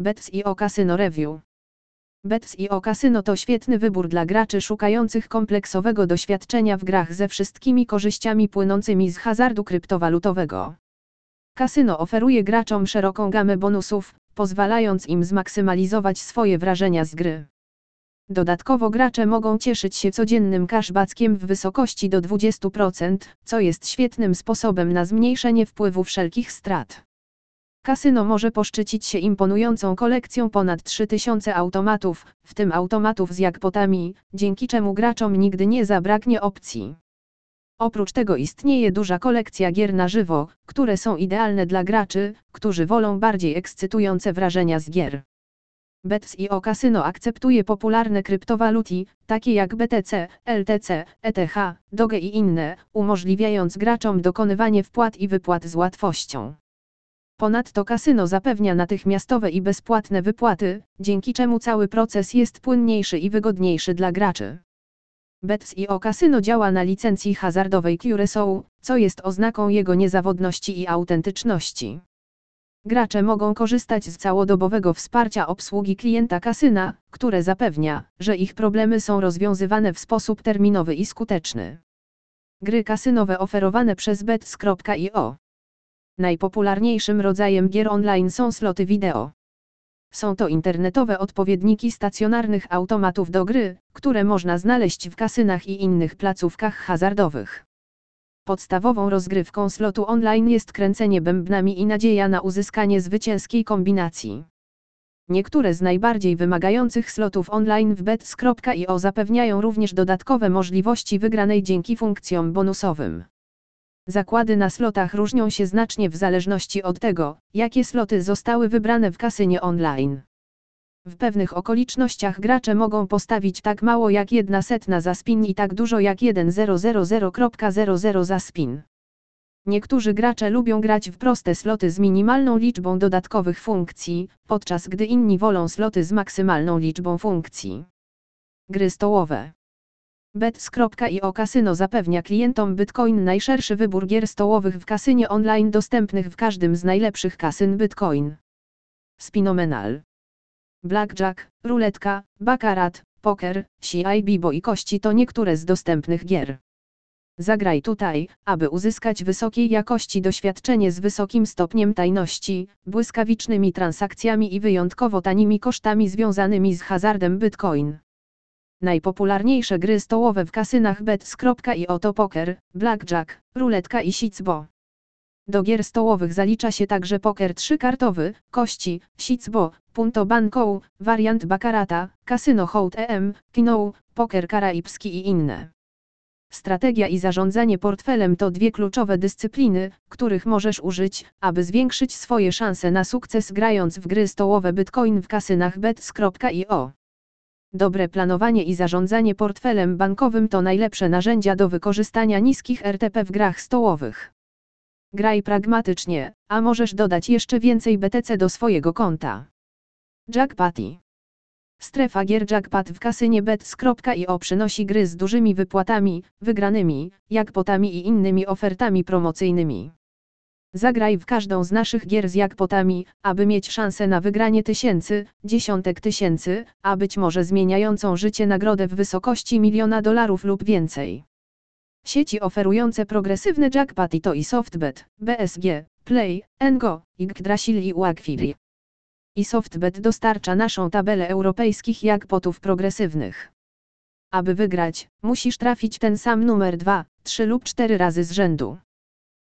Bets.io Casino Review Bets.io Casino to świetny wybór dla graczy szukających kompleksowego doświadczenia w grach ze wszystkimi korzyściami płynącymi z hazardu kryptowalutowego. Kasyno oferuje graczom szeroką gamę bonusów, pozwalając im zmaksymalizować swoje wrażenia z gry. Dodatkowo gracze mogą cieszyć się codziennym cashbackiem w wysokości do 20%, co jest świetnym sposobem na zmniejszenie wpływu wszelkich strat. Kasyno może poszczycić się imponującą kolekcją ponad 3000 automatów, w tym automatów z jackpotami, dzięki czemu graczom nigdy nie zabraknie opcji. Oprócz tego istnieje duża kolekcja gier na żywo, które są idealne dla graczy, którzy wolą bardziej ekscytujące wrażenia z gier. Bets.io Casino akceptuje popularne kryptowaluty, takie jak BTC, LTC, ETH, Doge i inne, umożliwiając graczom dokonywanie wpłat i wypłat z łatwością. Ponadto kasyno zapewnia natychmiastowe i bezpłatne wypłaty, dzięki czemu cały proces jest płynniejszy i wygodniejszy dla graczy. Bets.io Casino działa na licencji hazardowej Curaçao, co jest oznaką jego niezawodności i autentyczności. Gracze mogą korzystać z całodobowego wsparcia obsługi klienta kasyna, które zapewnia, że ich problemy są rozwiązywane w sposób terminowy i skuteczny. Gry kasynowe oferowane przez bets.io Najpopularniejszym rodzajem gier online są sloty wideo. Są to internetowe odpowiedniki stacjonarnych automatów do gry, które można znaleźć w kasynach i innych placówkach hazardowych. Podstawową rozgrywką slotu online jest kręcenie bębnami i nadzieja na uzyskanie zwycięskiej kombinacji. Niektóre z najbardziej wymagających slotów online w bets.io zapewniają również dodatkowe możliwości wygranej dzięki funkcjom bonusowym. Zakłady na slotach różnią się znacznie w zależności od tego, jakie sloty zostały wybrane w kasynie online. W pewnych okolicznościach gracze mogą postawić tak mało jak jedna setna za spin i tak dużo jak 1000.00 za spin. Niektórzy gracze lubią grać w proste sloty z minimalną liczbą dodatkowych funkcji, podczas gdy inni wolą sloty z maksymalną liczbą funkcji. Gry stołowe Bets.io Kasyno zapewnia klientom Bitcoin najszerszy wybór gier stołowych w kasynie online dostępnych w każdym z najlepszych kasyn Bitcoin. Spinomenal. Blackjack, ruletka, baccarat, poker, CI Bibo i kości to niektóre z dostępnych gier. Zagraj tutaj, aby uzyskać wysokiej jakości doświadczenie z wysokim stopniem tajności, błyskawicznymi transakcjami i wyjątkowo tanimi kosztami związanymi z hazardem Bitcoin. Najpopularniejsze gry stołowe w kasynach bets.io to poker, blackjack, ruletka i sicbo. Do gier stołowych zalicza się także poker trzykartowy, kości, sicbo, punto banco, wariant bakarata, kasyno hołd EM, kino, poker karaibski i inne. Strategia i zarządzanie portfelem to dwie kluczowe dyscypliny, których możesz użyć, aby zwiększyć swoje szanse na sukces grając w gry stołowe Bitcoin w kasynach bets.io. Dobre planowanie i zarządzanie portfelem bankowym to najlepsze narzędzia do wykorzystania niskich RTP w grach stołowych. Graj pragmatycznie, a możesz dodać jeszcze więcej BTC do swojego konta. Jackpotty. Strefa gier Jackpot w kasynie bets.io przynosi gry z dużymi wypłatami, wygranymi, jackpotami i innymi ofertami promocyjnymi. Zagraj w każdą z naszych gier z jackpotami, aby mieć szansę na wygranie tysięcy, dziesiątek tysięcy, a być może zmieniającą życie nagrodę w wysokości miliona dolarów lub więcej. Sieci oferujące progresywne jackpoty to i SoftBet, BSG, Play, Ngo, Yggdrasil i Uagfiri. I SoftBet dostarcza naszą tabelę europejskich jackpotów progresywnych. Aby wygrać, musisz trafić ten sam numer 2, 3 lub 4 razy z rzędu.